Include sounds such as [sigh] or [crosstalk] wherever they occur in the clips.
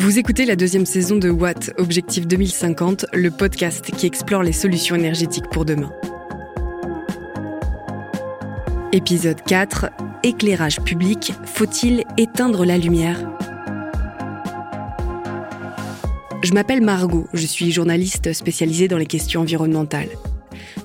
Vous écoutez la deuxième saison de Watt, Objectif 2050, le podcast qui explore les solutions énergétiques pour demain. Épisode 4. Éclairage public, faut-il éteindre la lumière? Je m'appelle Margot, je suis journaliste spécialisée dans les questions environnementales.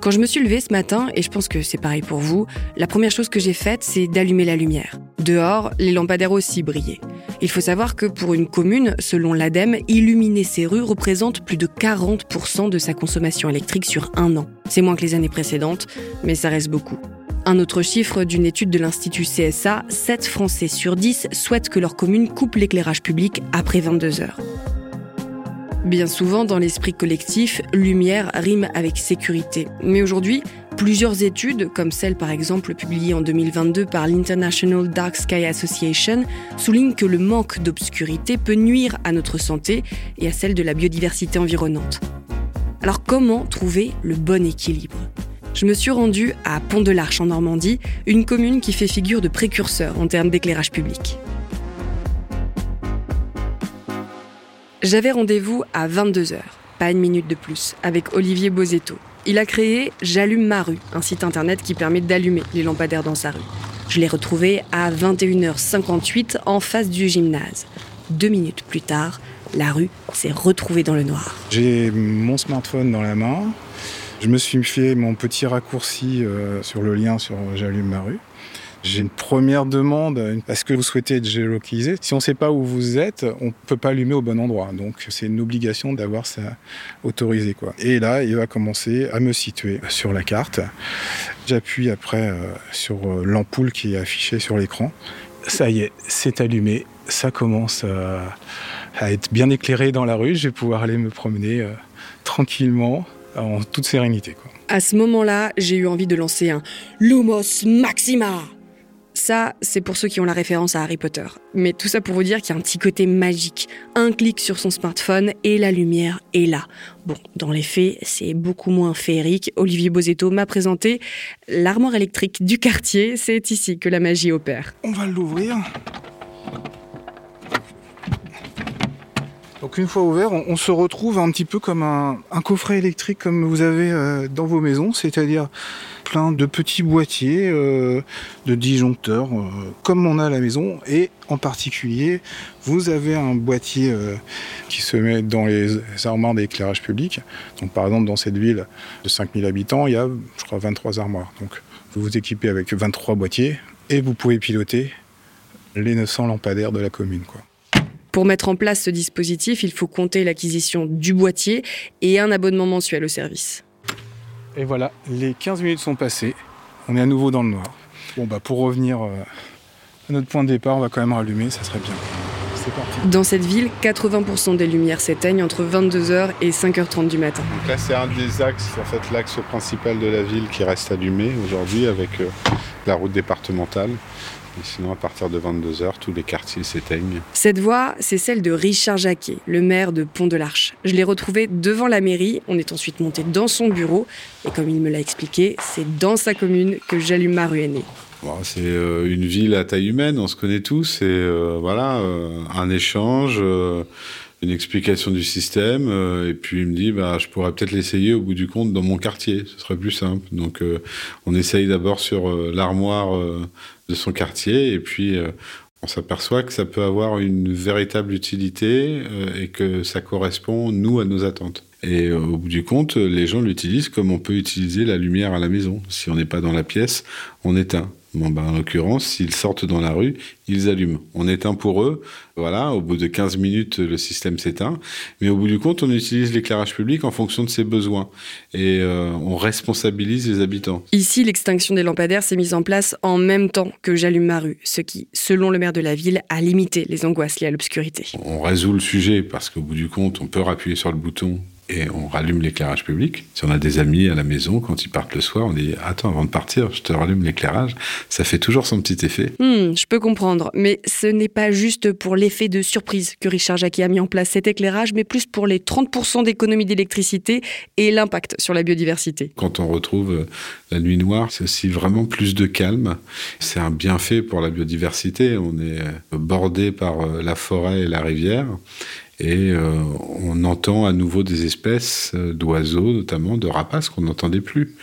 Quand je me suis levée ce matin, et je pense que c'est pareil pour vous, la première chose que j'ai faite, c'est d'allumer la lumière. Dehors, les lampadaires aussi brillaient. Il faut savoir que pour une commune, selon l'ADEME, illuminer ses rues représente plus de 40% de sa consommation électrique sur un an. C'est moins que les années précédentes, mais ça reste beaucoup. Un autre chiffre d'une étude de l'Institut CSA, 7 Français sur 10 souhaitent que leur commune coupe l'éclairage public après 22 heures. Bien souvent, dans l'esprit collectif, lumière rime avec sécurité. Mais aujourd'hui, plusieurs études, comme celle par exemple publiée en 2022 par l'International Dark Sky Association, soulignent que le manque d'obscurité peut nuire à notre santé et à celle de la biodiversité environnante. Alors comment trouver le bon équilibre? Je me suis rendue à Pont-de-l'Arche en Normandie, une commune qui fait figure de précurseur en termes d'éclairage public. J'avais rendez-vous à 22h, pas une minute de plus, avec Olivier Bozetto. Il a créé J'allume ma rue, un site internet qui permet d'allumer les lampadaires dans sa rue. Je l'ai retrouvé à 21h58 en face du gymnase. Deux minutes plus tard, la rue s'est retrouvée dans le noir. J'ai mon smartphone dans la main. Je me suis fait mon petit raccourci euh, sur le lien sur J'allume ma rue. J'ai une première demande. Est-ce que vous souhaitez être géolocalisé? Si on ne sait pas où vous êtes, on ne peut pas allumer au bon endroit. Donc c'est une obligation d'avoir ça autorisé. Quoi. Et là, il va commencer à me situer sur la carte. J'appuie après euh, sur euh, l'ampoule qui est affichée sur l'écran. Ça y est, c'est allumé. Ça commence à, être bien éclairé dans la rue. Je vais pouvoir aller me promener euh, tranquillement, en toute sérénité. Quoi. À ce moment-là, j'ai eu envie de lancer un Lumos Maxima ça, c'est pour ceux qui ont la référence à Harry Potter. Mais tout ça pour vous dire qu'il y a un petit côté magique. Un clic sur son smartphone et la lumière est là. Bon, dans les faits, c'est beaucoup moins féerique. Olivier Bozetto m'a présenté l'armoire électrique du quartier. C'est ici que la magie opère. On va l'ouvrir. Donc une fois ouvert, on, se retrouve un petit peu comme un, coffret électrique comme vous avez euh, dans vos maisons, c'est-à-dire plein de petits boîtiers, euh, de disjoncteurs, euh, comme on a à la maison. Et en particulier, vous avez un boîtier euh, qui se met dans les armoires d'éclairage public. Donc par exemple, dans cette ville de 5000 habitants, il y a, je crois, 23 armoires. Donc vous vous équipez avec 23 boîtiers et vous pouvez piloter les 900 lampadaires de la commune. Quoi. Pour mettre en place ce dispositif, il faut compter l'acquisition du boîtier et un abonnement mensuel au service. Et voilà, les 15 minutes sont passées. On est à nouveau dans le noir. Bon, bah pour revenir euh, à notre point de départ, on va quand même rallumer, ça serait bien. C'est parti. Dans cette ville, 80% des lumières s'éteignent entre 22h et 5h30 du matin. Donc là, c'est un des axes, en fait, l'axe principal de la ville qui reste allumé aujourd'hui avec euh, la route départementale sinon, à partir de 22h, tous les quartiers s'éteignent. Cette voix, c'est celle de Richard Jacquet, le maire de Pont-de-l'Arche. Je l'ai retrouvé devant la mairie. On est ensuite monté dans son bureau. Et comme il me l'a expliqué, c'est dans sa commune que J'allume ma rue c'est euh, une ville à taille humaine, on se connaît tous. C'est euh, voilà, euh, un échange une explication du système et puis il me dit bah je pourrais peut-être l'essayer au bout du compte dans mon quartier ce serait plus simple donc on essaye d'abord sur l'armoire de son quartier et puis euh, on s'aperçoit que ça peut avoir une véritable utilité euh, et que ça correspond, nous, à nos attentes. Et euh, au bout du compte, les gens l'utilisent comme on peut utiliser la lumière à la maison. Si on n'est pas dans la pièce, on éteint. Bon, ben, en l'occurrence, s'ils sortent dans la rue, ils allument. On éteint pour eux. Voilà, au bout de 15 minutes, le système s'éteint. Mais au bout du compte, on utilise l'éclairage public en fonction de ses besoins. Et euh, on responsabilise les habitants. Ici, l'extinction des lampadaires s'est mise en place en même temps que J'allume ma rue, ce qui, selon le maire de la ville, a limité les angoisses liées à l'obscurité. On résout le sujet parce qu'au bout du compte, on peut appuyer sur le bouton et on rallume l'éclairage public. Si on a des amis à la maison, quand ils partent le soir, on dit Attends, avant de partir, je te rallume l'éclairage. Ça fait toujours son petit effet. Hmm, je peux comprendre, mais ce n'est pas juste pour l'effet de surprise que Richard Jacquet a mis en place cet éclairage, mais plus pour les 30% d'économie d'électricité et l'impact sur la biodiversité. Quand on retrouve euh, la nuit noire, c'est aussi vraiment plus de calme. C'est un bienfait pour la biodiversité. On est euh, bordé par euh, la forêt et la rivière. Et on entend à nouveau des espèces d'oiseaux, notamment de rapaces qu'on n'entendait plus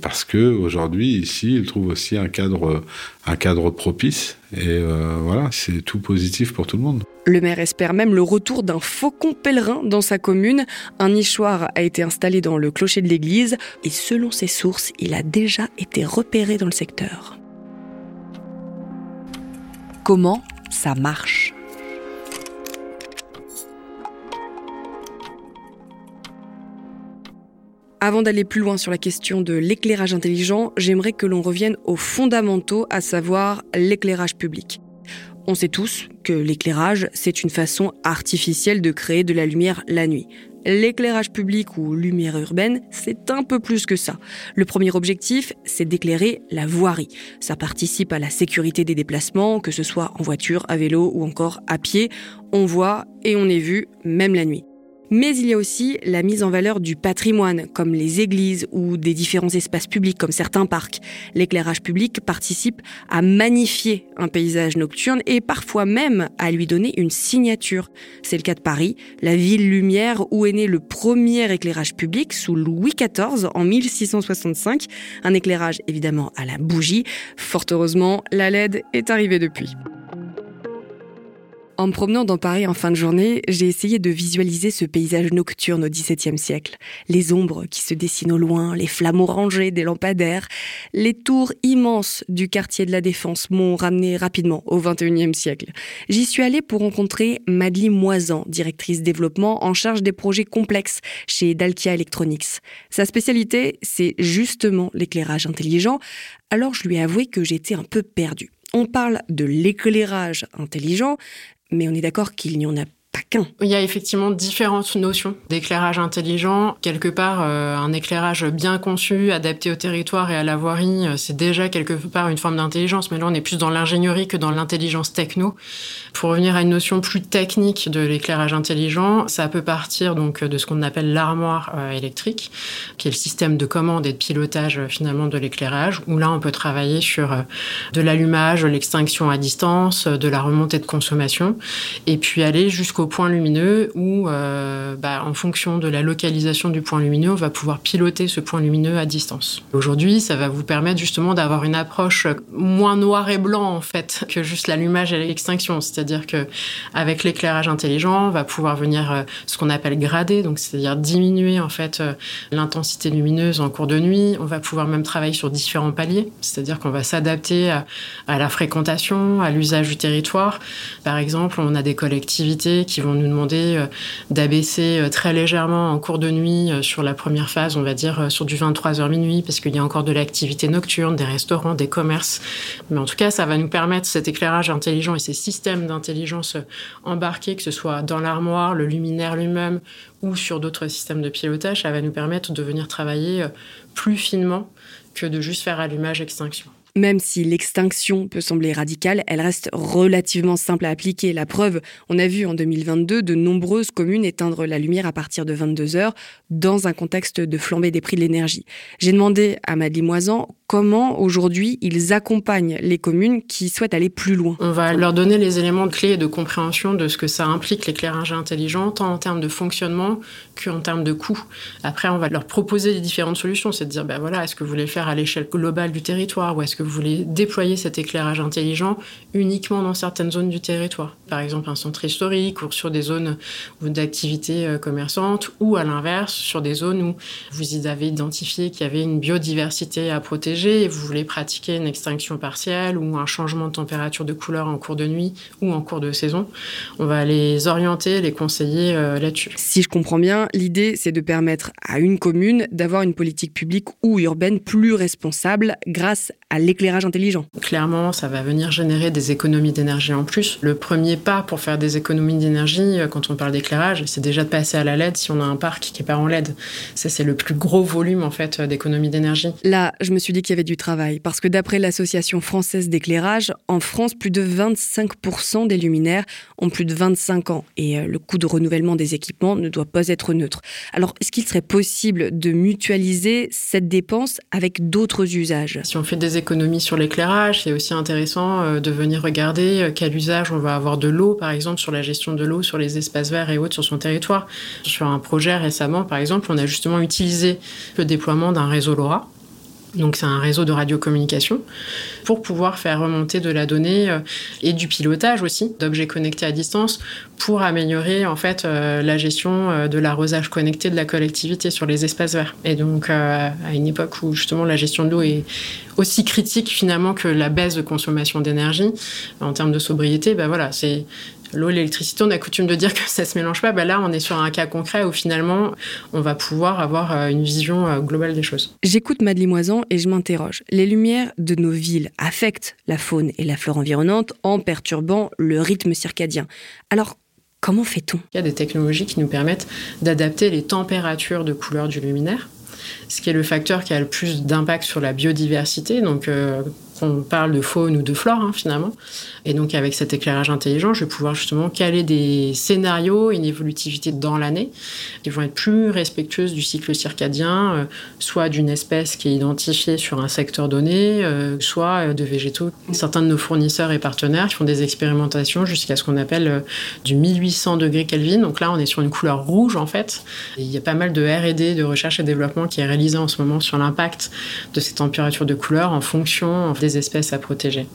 parce que aujourd'hui ici il trouve aussi un cadre un cadre propice et euh, voilà c'est tout positif pour tout le monde. Le maire espère même le retour d'un faucon pèlerin dans sa commune. Un nichoir a été installé dans le clocher de l'église et selon ses sources, il a déjà été repéré dans le secteur. Comment ça marche? Avant d'aller plus loin sur la question de l'éclairage intelligent, j'aimerais que l'on revienne aux fondamentaux, à savoir l'éclairage public. On sait tous que l'éclairage, c'est une façon artificielle de créer de la lumière la nuit. L'éclairage public ou lumière urbaine, c'est un peu plus que ça. Le premier objectif, c'est d'éclairer la voirie. Ça participe à la sécurité des déplacements, que ce soit en voiture, à vélo ou encore à pied. On voit et on est vu, même la nuit. Mais il y a aussi la mise en valeur du patrimoine, comme les églises ou des différents espaces publics, comme certains parcs. L'éclairage public participe à magnifier un paysage nocturne et parfois même à lui donner une signature. C'est le cas de Paris, la ville lumière où est né le premier éclairage public sous Louis XIV en 1665. Un éclairage évidemment à la bougie. Fort heureusement, la LED est arrivée depuis. En me promenant dans Paris en fin de journée, j'ai essayé de visualiser ce paysage nocturne au XVIIe siècle. Les ombres qui se dessinent au loin, les flammes orangées des lampadaires, les tours immenses du quartier de la Défense m'ont ramené rapidement au XXIe siècle. J'y suis allée pour rencontrer Madeleine Moisan, directrice développement en charge des projets complexes chez Dalkia Electronics. Sa spécialité, c'est justement l'éclairage intelligent, alors je lui ai avoué que j'étais un peu perdue. On parle de l'éclairage intelligent, mais on est d'accord qu'il n'y en a il y a effectivement différentes notions d'éclairage intelligent. Quelque part, euh, un éclairage bien conçu, adapté au territoire et à la voirie, euh, c'est déjà quelque part une forme d'intelligence. Mais là, on est plus dans l'ingénierie que dans l'intelligence techno. Pour revenir à une notion plus technique de l'éclairage intelligent, ça peut partir donc de ce qu'on appelle l'armoire euh, électrique, qui est le système de commande et de pilotage finalement de l'éclairage, où là, on peut travailler sur de l'allumage, l'extinction à distance, de la remontée de consommation, et puis aller jusqu'au point lumineux où, euh, bah, en fonction de la localisation du point lumineux, on va pouvoir piloter ce point lumineux à distance. Aujourd'hui, ça va vous permettre justement d'avoir une approche moins noir et blanc en fait que juste l'allumage et l'extinction. C'est-à-dire que avec l'éclairage intelligent, on va pouvoir venir euh, ce qu'on appelle grader, donc c'est-à-dire diminuer en fait euh, l'intensité lumineuse en cours de nuit. On va pouvoir même travailler sur différents paliers, c'est-à-dire qu'on va s'adapter à, à la fréquentation, à l'usage du territoire. Par exemple, on a des collectivités vont nous demander euh, d'abaisser euh, très légèrement en cours de nuit euh, sur la première phase, on va dire sur du 23h minuit, parce qu'il y a encore de l'activité nocturne, des restaurants, des commerces. Mais en tout cas, ça va nous permettre cet éclairage intelligent et ces systèmes d'intelligence embarqués, que ce soit dans l'armoire, le luminaire lui-même ou sur d'autres systèmes de pilotage, ça va nous permettre de venir travailler plus finement que de juste faire allumage-extinction. Même si l'extinction peut sembler radicale, elle reste relativement simple à appliquer. La preuve, on a vu en 2022 de nombreuses communes éteindre la lumière à partir de 22 heures dans un contexte de flambée des prix de l'énergie. J'ai demandé à Madeleine Moisan comment aujourd'hui ils accompagnent les communes qui souhaitent aller plus loin. On va leur donner les éléments de clé et de compréhension de ce que ça implique l'éclairage intelligent, tant en termes de fonctionnement qu'en termes de coût. Après, on va leur proposer les différentes solutions, c'est de dire, ben voilà, est-ce que vous voulez faire à l'échelle globale du territoire ou est-ce que vous voulez déployer cet éclairage intelligent uniquement dans certaines zones du territoire? Par exemple, un centre historique ou sur des zones d'activité euh, commerçante ou à l'inverse, sur des zones où vous y avez identifié qu'il y avait une biodiversité à protéger et vous voulez pratiquer une extinction partielle ou un changement de température de couleur en cours de nuit ou en cours de saison. On va les orienter, les conseiller euh, là-dessus. Si je comprends bien, l'idée, c'est de permettre à une commune d'avoir une politique publique ou urbaine plus responsable grâce à l'éclairage intelligent. Clairement, ça va venir générer des économies d'énergie en plus. Le premier pas pour faire des économies d'énergie, euh, quand on parle d'éclairage, c'est déjà de passer à la LED si on a un parc qui n'est pas en LED. Ça, c'est le plus gros volume en fait d'économies d'énergie. Là, je me suis dit qu'il y avait du travail parce que d'après l'Association française d'éclairage, en France, plus de 25% des luminaires ont plus de 25 ans et euh, le coût de renouvellement des équipements ne doit pas être neutre. Alors, est-ce qu'il serait possible de mutualiser cette dépense avec d'autres usages? Si on fait des économies sur l'éclairage, c'est aussi intéressant euh, de venir regarder quel usage on va avoir de l'eau, par exemple, sur la gestion de l'eau, sur les espaces verts et autres sur son territoire. Sur un projet récemment, par exemple, on a justement utilisé le déploiement d'un réseau LoRa donc c'est un réseau de radiocommunication pour pouvoir faire remonter de la donnée euh, et du pilotage aussi d'objets connectés à distance pour améliorer en fait euh, la gestion euh, de l'arrosage connecté de la collectivité sur les espaces verts. Et donc à une époque où justement la gestion de l'eau est aussi critique finalement que la baisse de consommation d'énergie en termes de sobriété, ben voilà, c'est L'eau et l'électricité, on a coutume de dire que ça se mélange pas. Ben là, on est sur un cas concret où finalement, on va pouvoir avoir euh, une vision euh, globale des choses. J'écoute Madeleine Moisan et je m'interroge. Les lumières de nos villes affectent la faune et la flore environnante en perturbant le rythme circadien. Alors, comment fait-on? Il y a des technologies qui nous permettent d'adapter les températures de couleur du luminaire ce qui est le facteur qui a le plus d'impact sur la biodiversité. Donc, euh, on parle de faune ou de flore hein, finalement. Et donc avec cet éclairage intelligent, je vais pouvoir justement caler des scénarios, une évolutivité dans l'année, qui vont être plus respectueuses du cycle circadien, euh, soit d'une espèce qui est identifiée sur un secteur donné, euh, soit euh, de végétaux. Certains de nos fournisseurs et partenaires font des expérimentations jusqu'à ce qu'on appelle du 1800 degrés Kelvin. Donc là, on est sur une couleur rouge en fait. il y a pas mal de R&D, de recherche et développement qui est réalisé en ce moment sur l'impact de ces températures de couleur en fonction des espèces à protéger.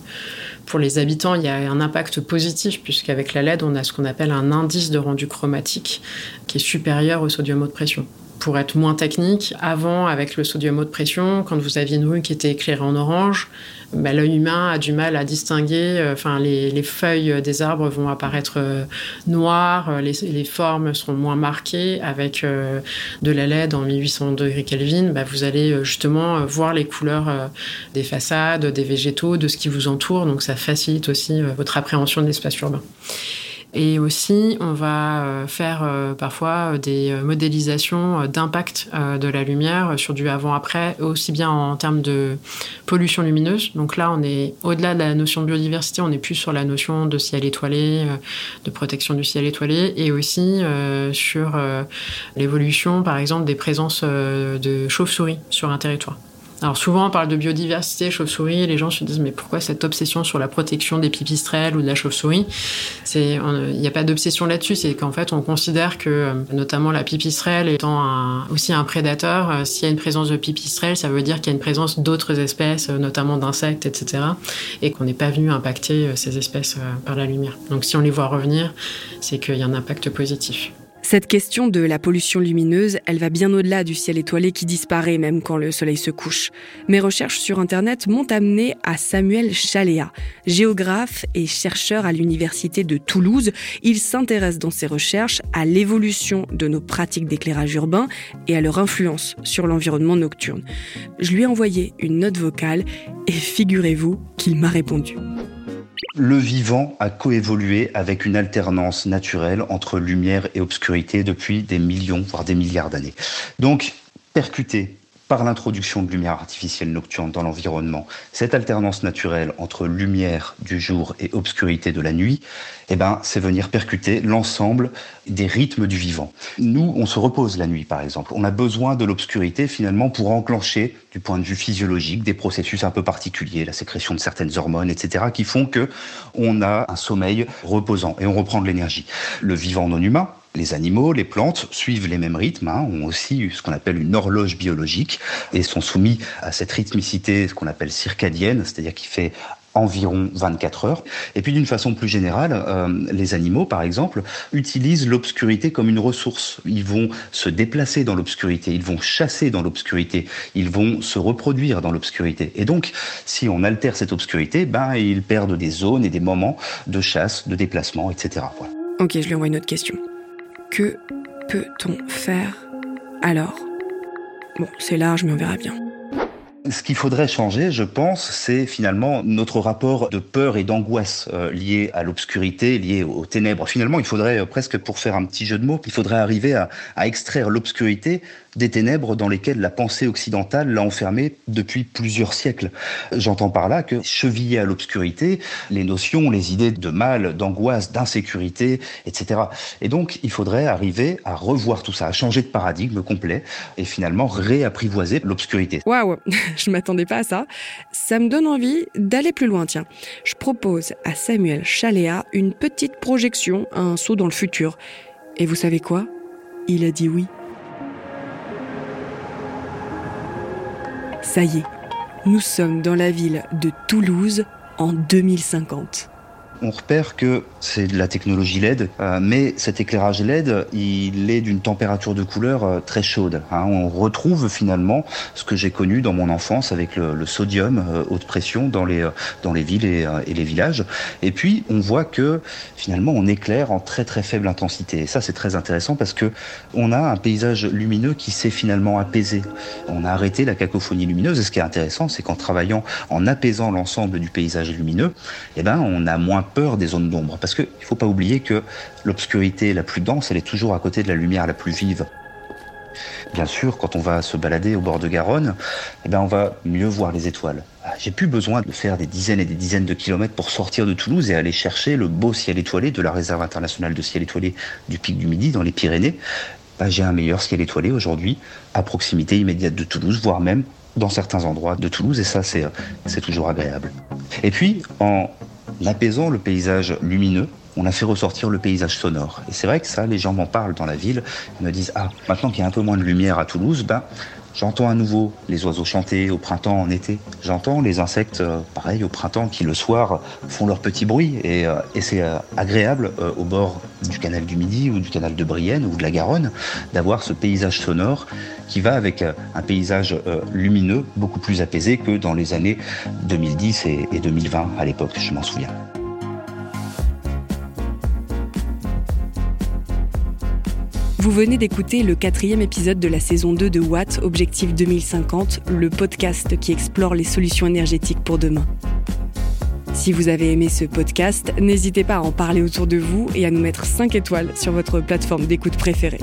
Pour les habitants, il y a un impact positif puisqu'avec la LED, on a ce qu'on appelle un indice de rendu chromatique qui est supérieur au sodium haute pression pour être moins technique, avant, avec le sodium haute pression, quand vous aviez une rue qui était éclairée en orange, bah, l'œil humain a du mal à distinguer. Euh, enfin, les, feuilles des arbres vont apparaître euh, noires, euh, les, formes seront moins marquées. Avec de la LED en 1800 degrés Kelvin, bah, vous allez justement voir les couleurs des façades, des végétaux, de ce qui vous entoure. Donc, ça facilite aussi votre appréhension de l'espace urbain. Et aussi, on va euh, faire euh, parfois euh, des modélisations d'impact de la lumière sur du avant-après, aussi bien en termes de pollution lumineuse. Donc là, on est au-delà de la notion de biodiversité, on est plus sur la notion de ciel étoilé, de protection du ciel étoilé, et aussi sur l'évolution, par exemple, des présences de chauves-souris sur un territoire. Alors souvent on parle de biodiversité, chauve-souris, les gens se disent mais pourquoi cette obsession sur la protection des pipistrelles ou de la chauve-souris? C'est il n'y a pas d'obsession là-dessus, c'est qu'en fait on considère que euh, notamment la pipistrelle étant aussi un prédateur, euh, s'il y a une présence de pipistrelle, ça veut dire qu'il y a une présence d'autres espèces, euh, notamment d'insectes, etc. Et qu'on n'est pas venu impacter ces espèces par la lumière. Donc si on les voit revenir, c'est qu'il y a un impact positif. Cette question de la pollution lumineuse, elle va bien au-delà du ciel étoilé qui disparaît même quand le soleil se couche. Mes recherches sur Internet m'ont amené à Samuel Chaléa, géographe et chercheur à l'Université de Toulouse. Il s'intéresse dans ses recherches à l'évolution de nos pratiques d'éclairage urbain et à leur influence sur l'environnement nocturne. Je lui ai envoyé une note vocale et figurez-vous qu'il m'a répondu le vivant a coévolué avec une alternance naturelle entre lumière et obscurité depuis des millions, voire des milliards d'années. Donc, percuté par l'introduction de lumière artificielle nocturne dans l'environnement, cette alternance naturelle entre lumière du jour et obscurité de la nuit, eh ben, c'est venir percuter l'ensemble des rythmes du vivant. Nous, on se repose la nuit, par exemple. On a besoin de l'obscurité, finalement, pour enclencher, du point de vue physiologique, des processus un peu particuliers, la sécrétion de certaines hormones, etc., qui font que on a un sommeil reposant et on reprend de l'énergie. Le vivant non humain, les animaux, les plantes suivent les mêmes rythmes, hein, ont aussi ce qu'on appelle une horloge biologique et sont soumis à cette rythmicité, ce qu'on appelle circadienne, c'est-à-dire qui fait environ 24 heures. Et puis d'une façon plus générale, euh, les animaux, par exemple, utilisent l'obscurité comme une ressource. Ils vont se déplacer dans l'obscurité, ils vont chasser dans l'obscurité, ils vont se reproduire dans l'obscurité. Et donc, si on altère cette obscurité, ben, ils perdent des zones et des moments de chasse, de déplacement, etc. Ok, je lui envoie une autre question. Que peut-on faire alors? Bon, c'est large, mais on verra bien. Ce qu'il faudrait changer, je pense, c'est finalement notre rapport de peur et d'angoisse euh, lié à l'obscurité, lié aux ténèbres. Finalement, il faudrait euh, presque, pour faire un petit jeu de mots, il faudrait arriver à, à extraire l'obscurité des ténèbres dans lesquelles la pensée occidentale l'a enfermé depuis plusieurs siècles. J'entends par là que chevillé à l'obscurité, les notions, les idées de mal, d'angoisse, d'insécurité, etc. Et donc, il faudrait arriver à revoir tout ça, à changer de paradigme complet et finalement réapprivoiser l'obscurité. Waouh [laughs] je m'attendais pas à ça. Ça me donne envie d'aller plus loin, tiens. Je propose à Samuel Chaléa une petite projection, un saut dans le futur. Et vous savez quoi? Il a dit oui. Ça y est, nous sommes dans la ville de Toulouse en 2050 on repère que c'est de la technologie LED, euh, mais cet éclairage LED, il est d'une température de couleur euh, très chaude. Hein. On retrouve finalement ce que j'ai connu dans mon enfance avec le, sodium euh, haute pression dans les dans les villes et, les villages. Et puis on voit que finalement on éclaire en très très faible intensité. Et ça c'est très intéressant parce que on a un paysage lumineux qui s'est finalement apaisé. On a arrêté la cacophonie lumineuse. Et ce qui est intéressant, c'est qu'en travaillant, en apaisant l'ensemble du paysage lumineux, eh ben on a moins peur des zones d'ombre. Parce qu'il ne faut pas oublier que l'obscurité la plus dense, elle est toujours à côté de la lumière la plus vive. Bien sûr, quand on va se balader au bord de Garonne, eh ben on va mieux voir les étoiles. Ah, j'ai plus besoin de faire des dizaines et des dizaines de kilomètres pour sortir de Toulouse et aller chercher le beau ciel étoilé de la réserve internationale de ciel étoilé du Pic du Midi dans les Pyrénées. Ben, j'ai un meilleur ciel étoilé aujourd'hui à proximité immédiate de Toulouse, voire même dans certains endroits de Toulouse, et ça, c'est toujours agréable. Et puis, en apaisant le paysage lumineux, on a fait ressortir le paysage sonore. Et c'est vrai que ça, les gens m'en parlent dans la ville. Ils me disent Ah, maintenant qu'il y a un peu moins de lumière à Toulouse, ben, j'entends à nouveau les oiseaux chanter au printemps, en été. J'entends les insectes, euh, pareil, au printemps, qui le soir font leur petit bruit. Et, euh, c'est euh, agréable au bord du canal du Midi ou du canal de Brienne ou de la Garonne d'avoir ce paysage sonore qui va avec un paysage lumineux beaucoup plus apaisé que dans les années 2010 et 2020 à l'époque, je m'en souviens. Vous venez d'écouter le quatrième épisode de la saison 2 de Watt Objectif 2050, le podcast qui explore les solutions énergétiques pour demain. Si vous avez aimé ce podcast, n'hésitez pas à en parler autour de vous et à nous mettre 5 étoiles sur votre plateforme d'écoute préférée.